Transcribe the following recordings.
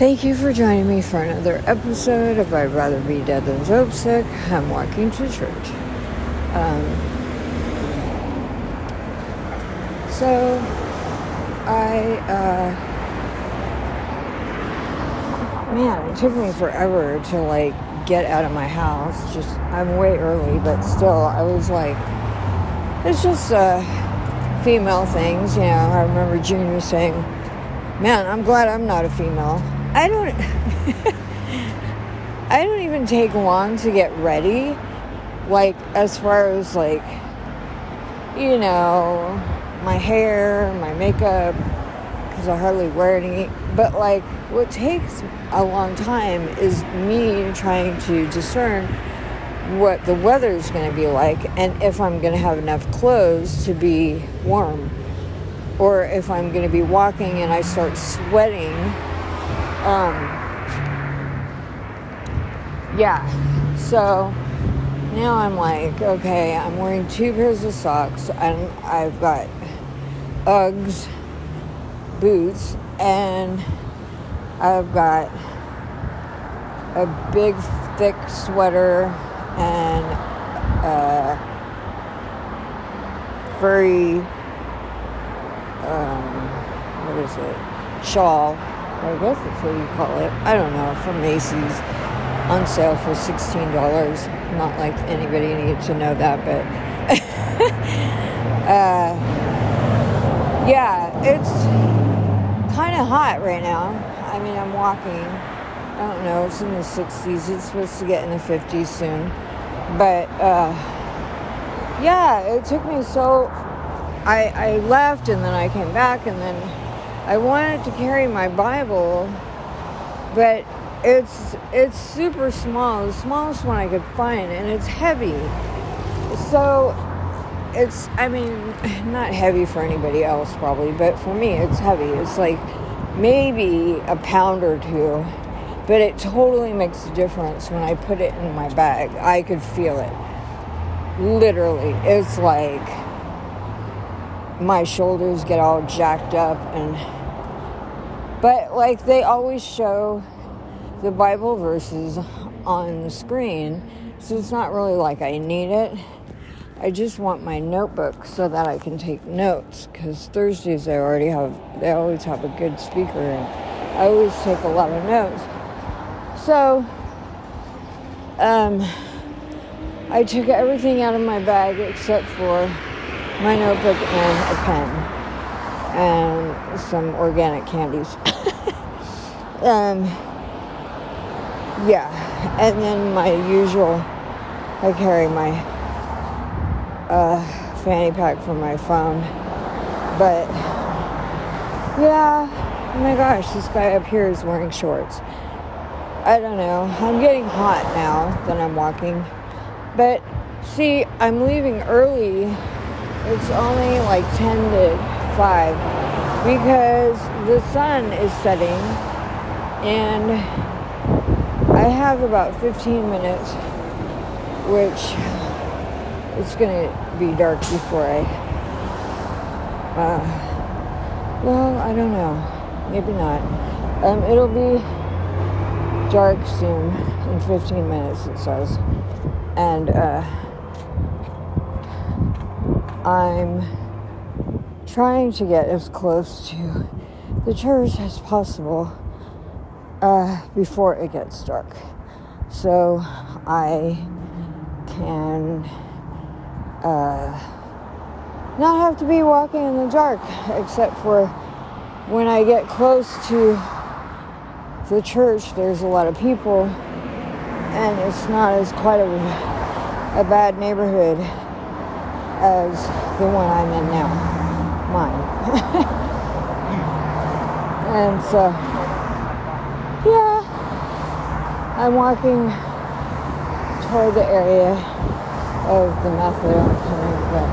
Thank you for joining me for another episode of I'd Rather Be Dead Than Dope Sick. I'm walking to church. Um, so, I, uh, man, it took me forever to like get out of my house. Just, I'm way early, but still, I was like, it's just uh, female things, you know. I remember Junior saying, man, I'm glad I'm not a female. I don't, I don't even take long to get ready. Like, as far as like, you know, my hair, my makeup, because I hardly wear any. But like, what takes a long time is me trying to discern what the weather is going to be like and if I'm going to have enough clothes to be warm. Or if I'm going to be walking and I start sweating. Um, yeah. So now I'm like, okay, I'm wearing two pairs of socks and I've got Uggs boots and I've got a big thick sweater and a furry um, what is it shawl I guess that's what you call it I don't know from Macy's on sale for $16 not like anybody needs to know that but uh, yeah it's kind of hot right now I mean I'm walking I don't know, it's in the 60s. It's supposed to get in the 50s soon. But uh, yeah, it took me so. I, I left and then I came back and then I wanted to carry my Bible, but it's it's super small, the smallest one I could find, and it's heavy. So it's I mean not heavy for anybody else probably, but for me it's heavy. It's like maybe a pound or two but it totally makes a difference when I put it in my bag. I could feel it. Literally. It's like my shoulders get all jacked up and but like they always show the Bible verses on the screen, so it's not really like I need it. I just want my notebook so that I can take notes because Thursdays I already have, they always have a good speaker and I always take a lot of notes. So, um, I took everything out of my bag except for my notebook and a pen and some organic candies. um, yeah, and then my usual, I carry my uh, fanny pack for my phone. But yeah, oh my gosh, this guy up here is wearing shorts. I don't know. I'm getting hot now that I'm walking. But see, I'm leaving early. It's only like 10 to 5 because the sun is setting and I have about 15 minutes which it's to be dark before I uh, well, I don't know. Maybe not. Um, it'll be dark soon in 15 minutes, it says. And uh, I'm trying to get as close to the church as possible uh, before it gets dark. So I can uh, not have to be walking in the dark, except for when I get close to the church, there's a lot of people, and it's not as quite a, a bad neighborhood as the one I'm in now, mine. and so, yeah, I'm walking toward the area of the methadone clinic, but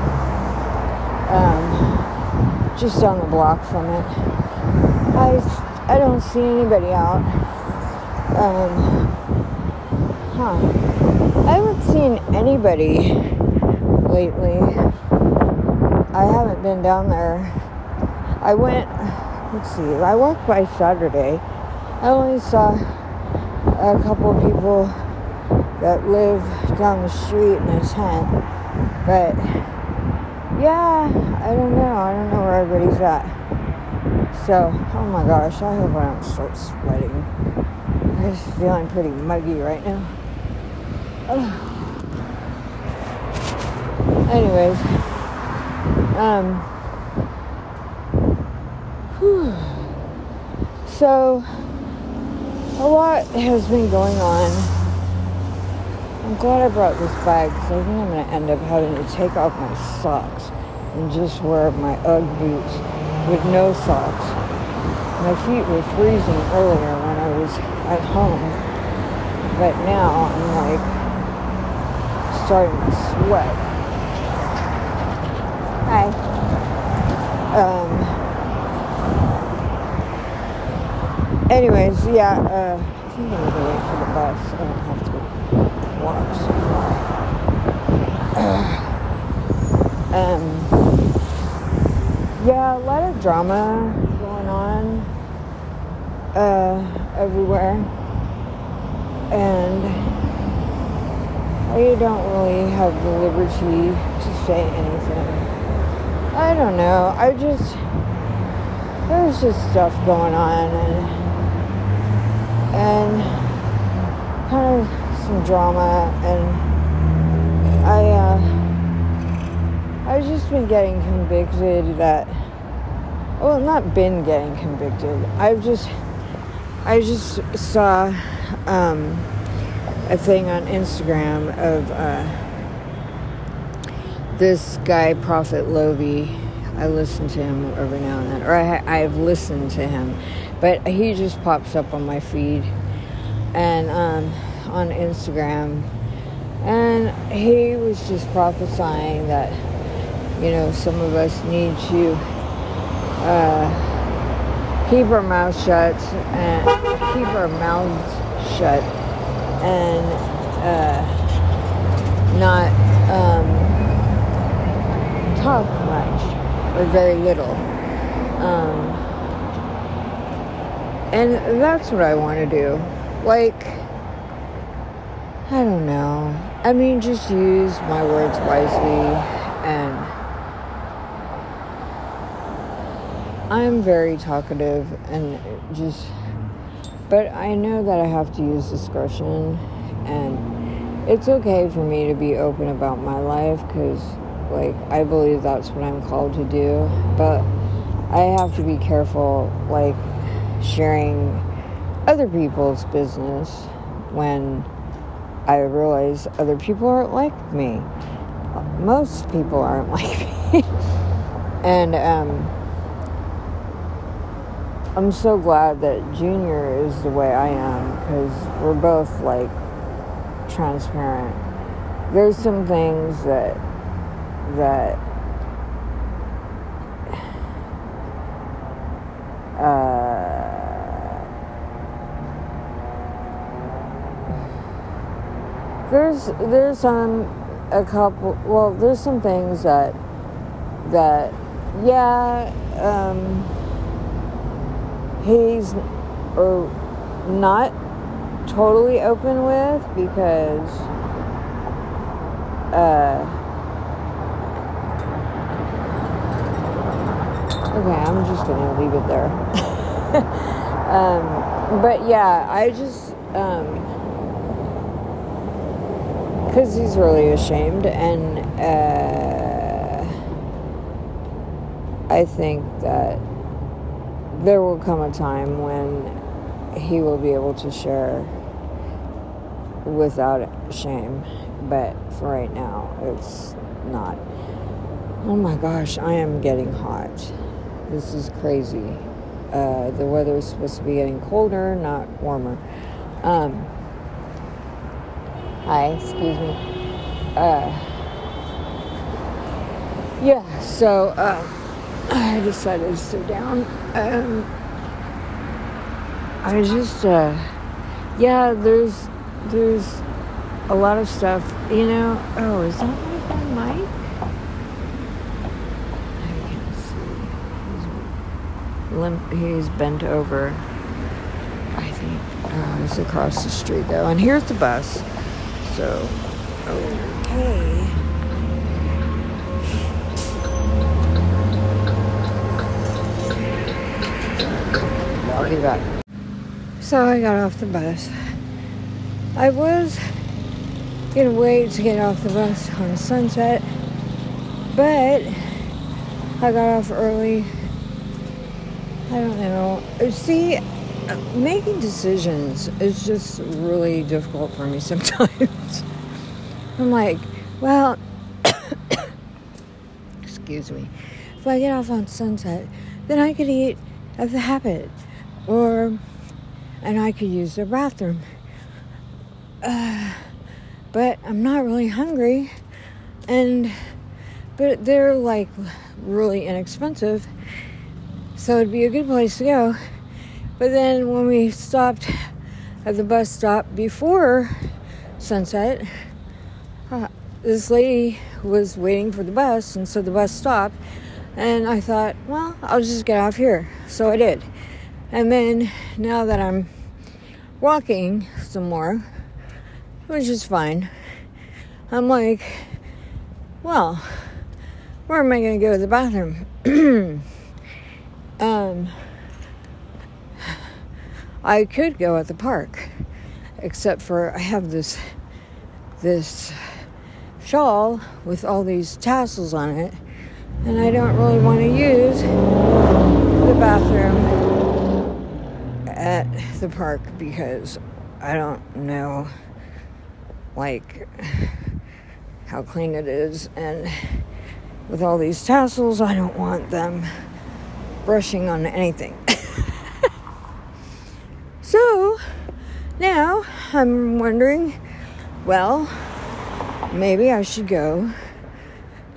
um, just down the block from it. I I don't see anybody out. Um, huh. I haven't seen anybody lately. I haven't been down there. I went, let's see, I walked by Saturday I only saw a couple people that live down the street in a tent. But yeah, I don't know. I don't know where everybody's at. So, oh my gosh, I hope I don't start sweating. I'm just feeling pretty muggy right now. Ugh. Anyways, um, whew. so a lot has been going on. I'm glad I brought this bag because I think I'm going to end up having to take off my socks and just wear my Ugg boots with no socks. My feet were freezing earlier when I was at home, but now I'm like starting to sweat. Hi. Um, anyways, yeah, uh, I think I'm gonna wait for the bus. I don't have to walk so far. um, yeah, a lot of drama going on uh, everywhere, and I don't really have the liberty to say anything. I don't know. I just there's just stuff going on and and kind of some drama and I uh, I've just been getting convicted that well not been getting convicted I've just I just saw um, a thing on Instagram of uh, this guy Prophet Lovy I listen to him every now and then or I, I've listened to him but he just pops up on my feed and um, on Instagram. And he was just prophesying that, you know, some of us need to uh, keep our mouths shut and keep our mouths shut and uh, not um, talk much or very little. Um, and that's what I want to do. Like, I don't know. I mean, just use my words wisely and I'm very talkative and just but I know that I have to use discretion and it's okay for me to be open about my life cuz like I believe that's what I'm called to do, but I have to be careful like sharing other people's business when I realize other people aren't like me. Most people aren't like me. and um, I'm so glad that Junior is the way I am because we're both like transparent. There's some things that that there's there's um a couple well there's some things that that yeah um he's or not totally open with because uh okay i'm just gonna leave it there um but yeah i just um because he's really ashamed, and uh, I think that there will come a time when he will be able to share without shame, but for right now, it's not. Oh my gosh, I am getting hot. This is crazy. Uh, the weather is supposed to be getting colder, not warmer. Um, Hi, excuse me. Uh, yeah, so uh, I decided to sit down. Um, I just, uh, yeah, there's, there's a lot of stuff, you know. Oh, is that my friend Mike? I can't see. He's limp. He's bent over. I think. Uh, across the street though. And here's the bus. So, okay. I'll be back. So I got off the bus. I was gonna wait to get off the bus on Sunset, but I got off early. I don't know. See, making decisions is just really difficult for me sometimes. I'm like, well, excuse me. If I get off on Sunset, then I could eat at the Habit, or and I could use their bathroom. Uh, but I'm not really hungry, and but they're like really inexpensive, so it'd be a good place to go. But then when we stopped at the bus stop before sunset, uh, this lady was waiting for the bus, and so the bus stopped. And I thought, well, I'll just get off here. So I did. And then now that I'm walking some more, which is fine, I'm like, well, where am I going to go to the bathroom? um, I could go at the park, except for I have this this shawl with all these tassels on it, and I don't really want to use the bathroom at the park because I don't know like how clean it is and with all these tassels I don't want them brushing on anything. So now I'm wondering well, maybe I should go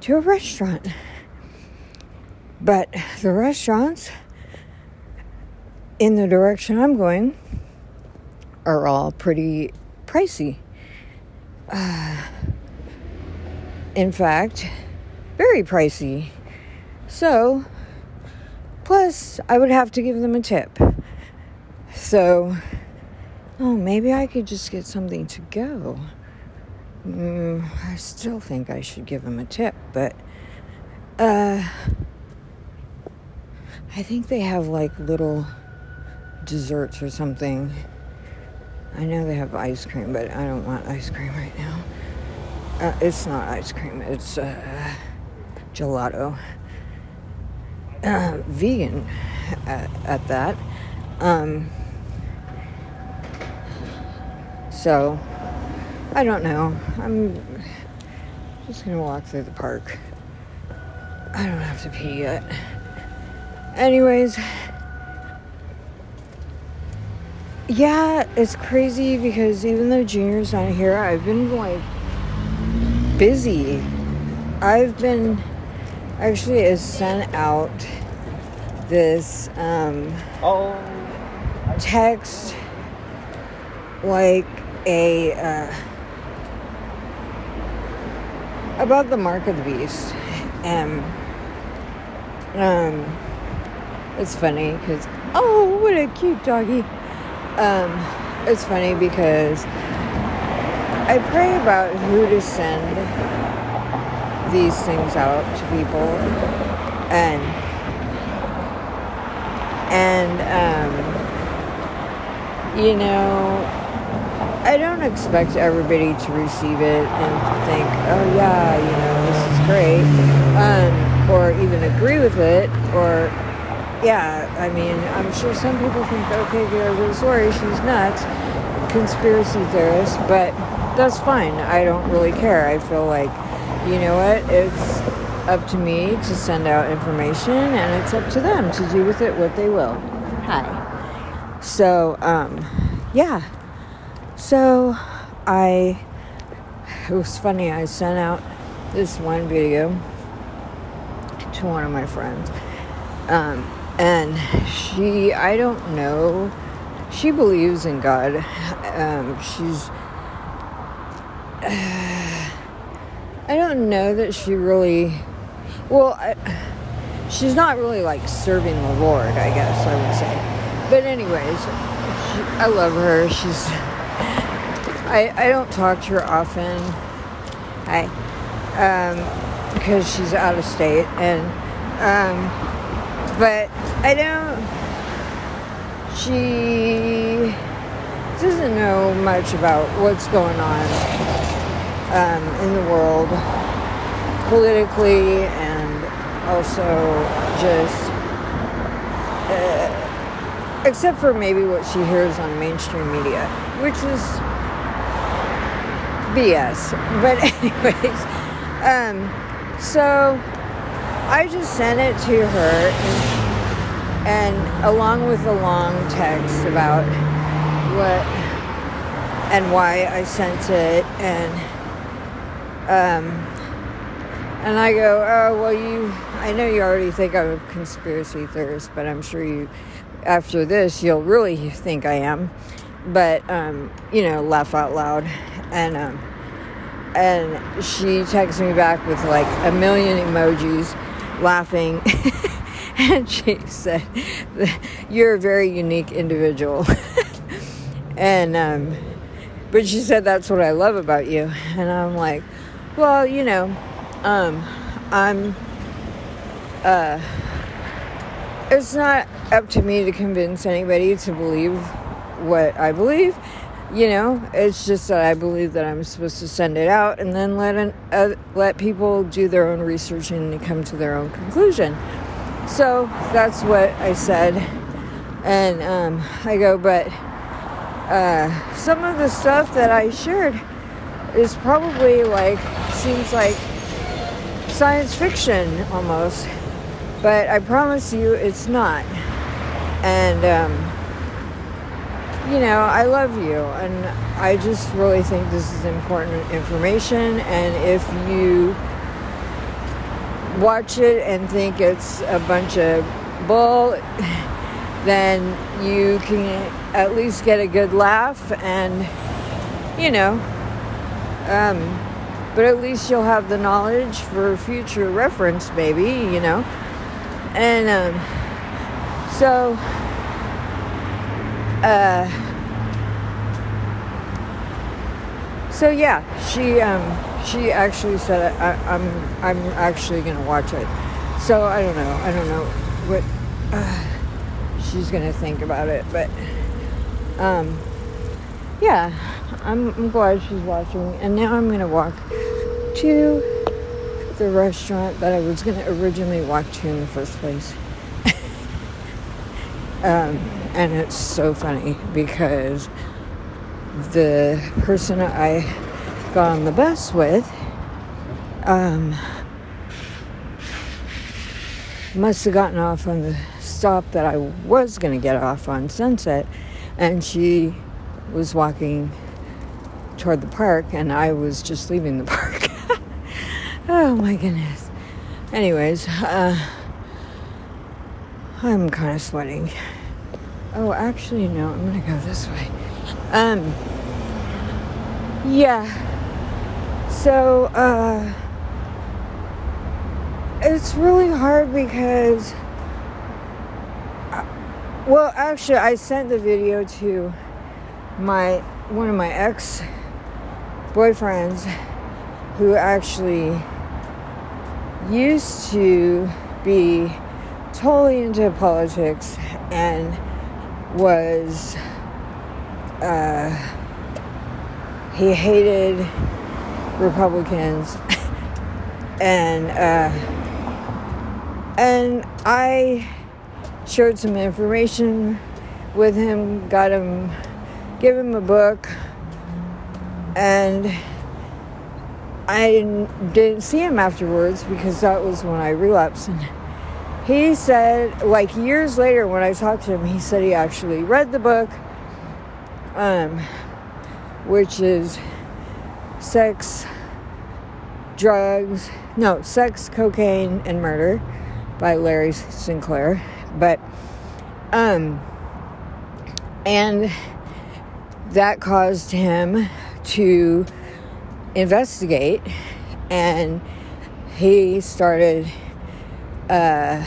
to a restaurant. But the restaurants in the direction I'm going are all pretty pricey. Uh, in fact, very pricey. So, plus, I would have to give them a tip. So, oh, maybe I could just get something to go. Mm, I still think I should give them a tip, but uh, I think they have like little desserts or something. I know they have ice cream, but I don't want ice cream right now. Uh, it's not ice cream, it's uh, gelato. Uh, vegan at, at that. Um, so, I don't know. I'm just gonna walk through the park. I don't have to pee yet. Anyways, yeah, it's crazy because even though Junior's not here, I've been like busy. I've been actually is sent out this um, oh. text like a uh, about the mark of the beast and um it's funny because oh what a cute doggy um it's funny because i pray about who to send these things out to people and and um you know I don't expect everybody to receive it and think, oh yeah, you know, this is great, um, or even agree with it, or yeah, I mean, I'm sure some people think, okay, good sorry she's nuts, conspiracy theorist, but that's fine. I don't really care. I feel like, you know what, it's up to me to send out information, and it's up to them to do with it what they will. Hi. So, um, yeah. So I, it was funny, I sent out this one video to one of my friends. Um, and she, I don't know, she believes in God. Um, she's, uh, I don't know that she really, well, I, she's not really like serving the Lord, I guess I would say. But, anyways, she, I love her. She's. I I don't talk to her often. I, um, because she's out of state, and um, but I don't. She doesn't know much about what's going on um, in the world politically and also just uh, except for maybe what she hears on mainstream media which is bs but anyways um, so i just sent it to her and, and along with a long text about what and why I sent it and um and I go, oh well you I know you already think I'm a conspiracy theorist, but I'm sure you after this you'll really think I am. But um, you know, laugh out loud. And um and she texts me back with like a million emojis laughing and she said you're a very unique individual And, um, but she said, that's what I love about you. And I'm like, well, you know, um, I'm, uh, it's not up to me to convince anybody to believe what I believe. You know, it's just that I believe that I'm supposed to send it out and then let an, uh, let people do their own research and come to their own conclusion. So that's what I said, and um, I go, but uh, some of the stuff that I shared is probably like seems like science fiction almost, but I promise you it's not. And um, you know, I love you, and I just really think this is important information. And if you watch it and think it's a bunch of bull then you can at least get a good laugh and, you know, um, but at least you'll have the knowledge for future reference, maybe, you know. And um, so, uh, so yeah, she um, she actually said I, am I'm, I'm actually gonna watch it. So I don't know. I don't know what. Uh, she's gonna think about it. But um, yeah, I'm, I'm glad she's watching. And now I'm gonna walk to the restaurant that I was gonna originally walk to in the first place. um, and it's so funny because the person I got on the bus with um, must have gotten off on the stop that I was going to get off on Sunset, and she was walking toward the park, and I was just leaving the park. oh my goodness. Anyways, uh, I'm kind of sweating. Oh, actually, no, I'm to go this way. Um, yeah. So, uh, it's really hard because well, actually, I sent the video to my one of my ex boyfriends who actually used to be totally into politics and was uh, he hated Republicans and uh, and I shared some information with him, got him, gave him a book, and I didn't, see him afterwards because that was when I relapsed. And he said, like years later, when I talked to him, he said he actually read the book, um, which is Sex, Drugs, no, Sex, Cocaine, and Murder by Larry Sinclair. But, um, and that caused him to investigate and he started uh,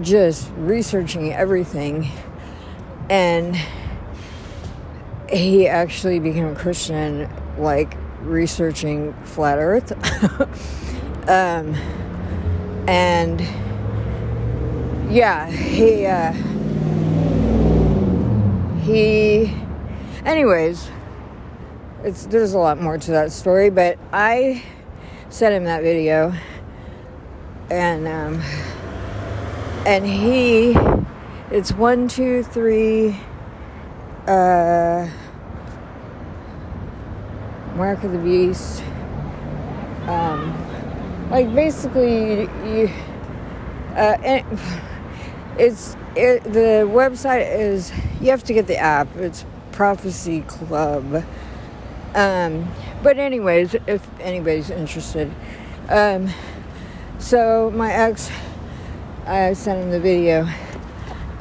just researching everything and he actually became a Christian, like researching flat Earth. um, and yeah, he uh, he. Anyways, it's there's a lot more to that story, but I sent him that video, and um, and he, it's one, two, three. Uh, Mark of the Beast. Um, like basically, you, uh, and it's it, the website is you have to get the app. It's Prophecy Club. Um, but anyways, if anybody's interested, um, so my ex, I sent him the video,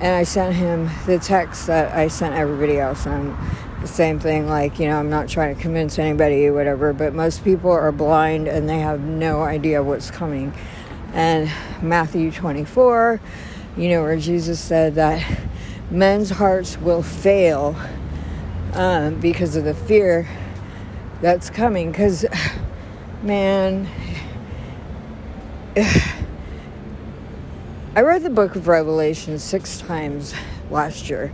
and I sent him the text that I sent everybody else. On the same thing like you know i'm not trying to convince anybody or whatever but most people are blind and they have no idea what's coming. And matthew 24 you know where jesus said that men's hearts will fail um, because of the fear that's coming because man i read the book of revelation six times last year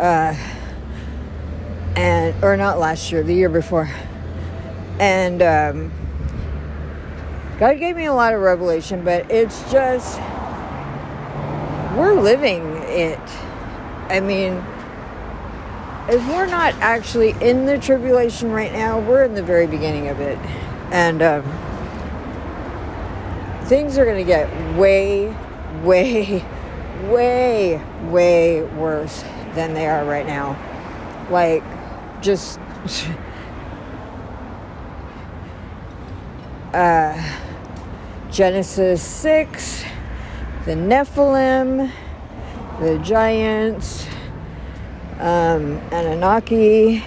uh, and or not last year, the year before, and um, God gave me a lot of revelation, but it's just we're living it. I mean, if we're not actually in the tribulation right now, we're in the very beginning of it, and um, things are going to get way, way, way, way worse than they are right now. Like just uh, Genesis 6, the Nephilim, the giants, um, Anunnaki.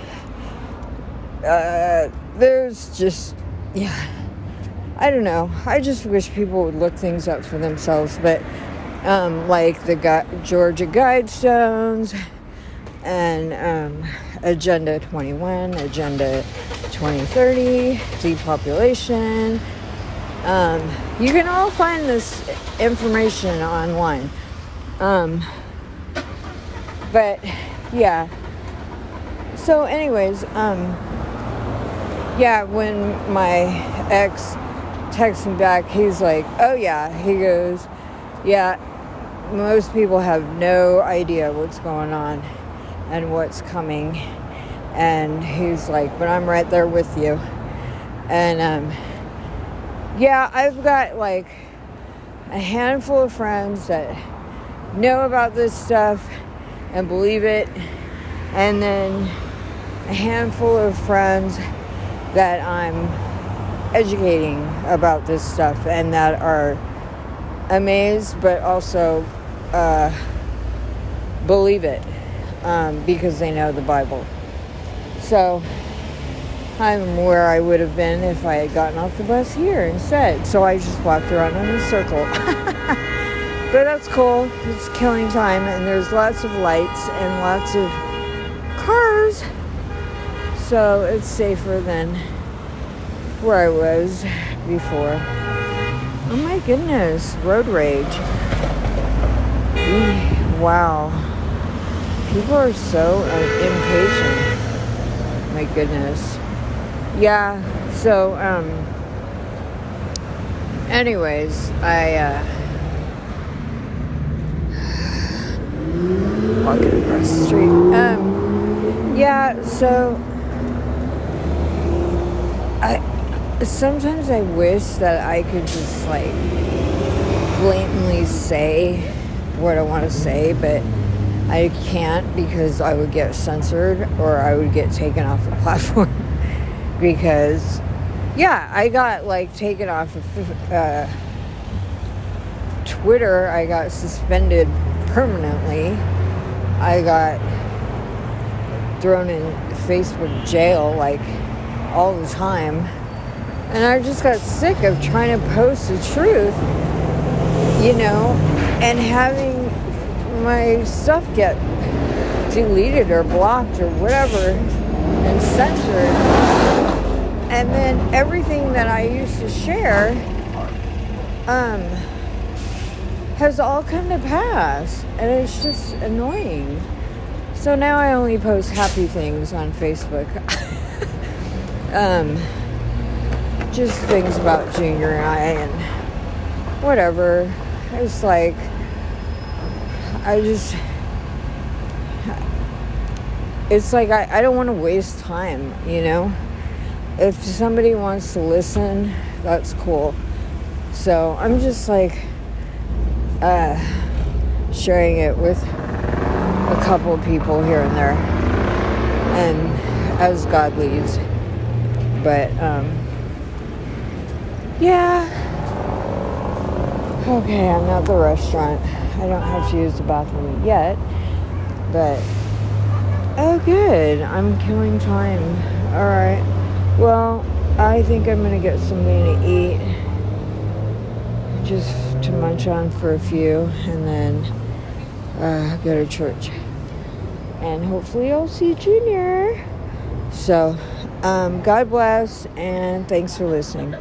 Uh, there's just, yeah, I don't know. I just wish people would look things up for themselves, but um, like the Gu- Georgia Guidestones and um, Agenda 21, Agenda 2030, depopulation. Um, you can all find this information online. Um, but yeah. So, anyways, um, yeah, when my ex texts me back, he's like, oh yeah, he goes, yeah, most people have no idea what's going on and what's coming. And he's like, but I'm right there with you. And um, yeah, I've got like a handful of friends that know about this stuff and believe it. And then a handful of friends that I'm educating about this stuff and that are amazed but also uh, believe it um, because they know the Bible. So I'm where I would have been if I had gotten off the bus here instead. So I just walked around in a circle. but that's cool. It's killing time, and there's lots of lights and lots of cars. So it's safer than where I was before. Oh my goodness, road rage. Wow. People are so uh, impatient. My goodness. Yeah, so, um, anyways, I, uh, across the street. Um, yeah, so, I, sometimes I wish that I could just, like, blatantly say what I want to say, but I can't because I would get censored or I would get taken off the platform because yeah, I got like taken off of uh, Twitter. I got suspended permanently. I got thrown in Facebook jail like all the time. And I just got sick of trying to post the truth, you know, and having my stuff get deleted or blocked or whatever and censored. And then everything that I used to share um, has all come to pass. And it's just annoying. So now I only post happy things on Facebook. um, just things about Junior I and whatever. It's like, I just, it's like I, I don't want to waste time, you know? If somebody wants to listen, that's cool. So I'm just like, uh, sharing it with a couple people here and there, and as God leads. But, um, yeah. Okay, I'm at the restaurant. I don't have to use the bathroom yet, but oh, good. I'm killing time. All right. Well, I think I'm gonna get something to eat, just to munch on for a few, and then uh, go to church. And hopefully, I'll see Junior. So, um, God bless, and thanks for listening.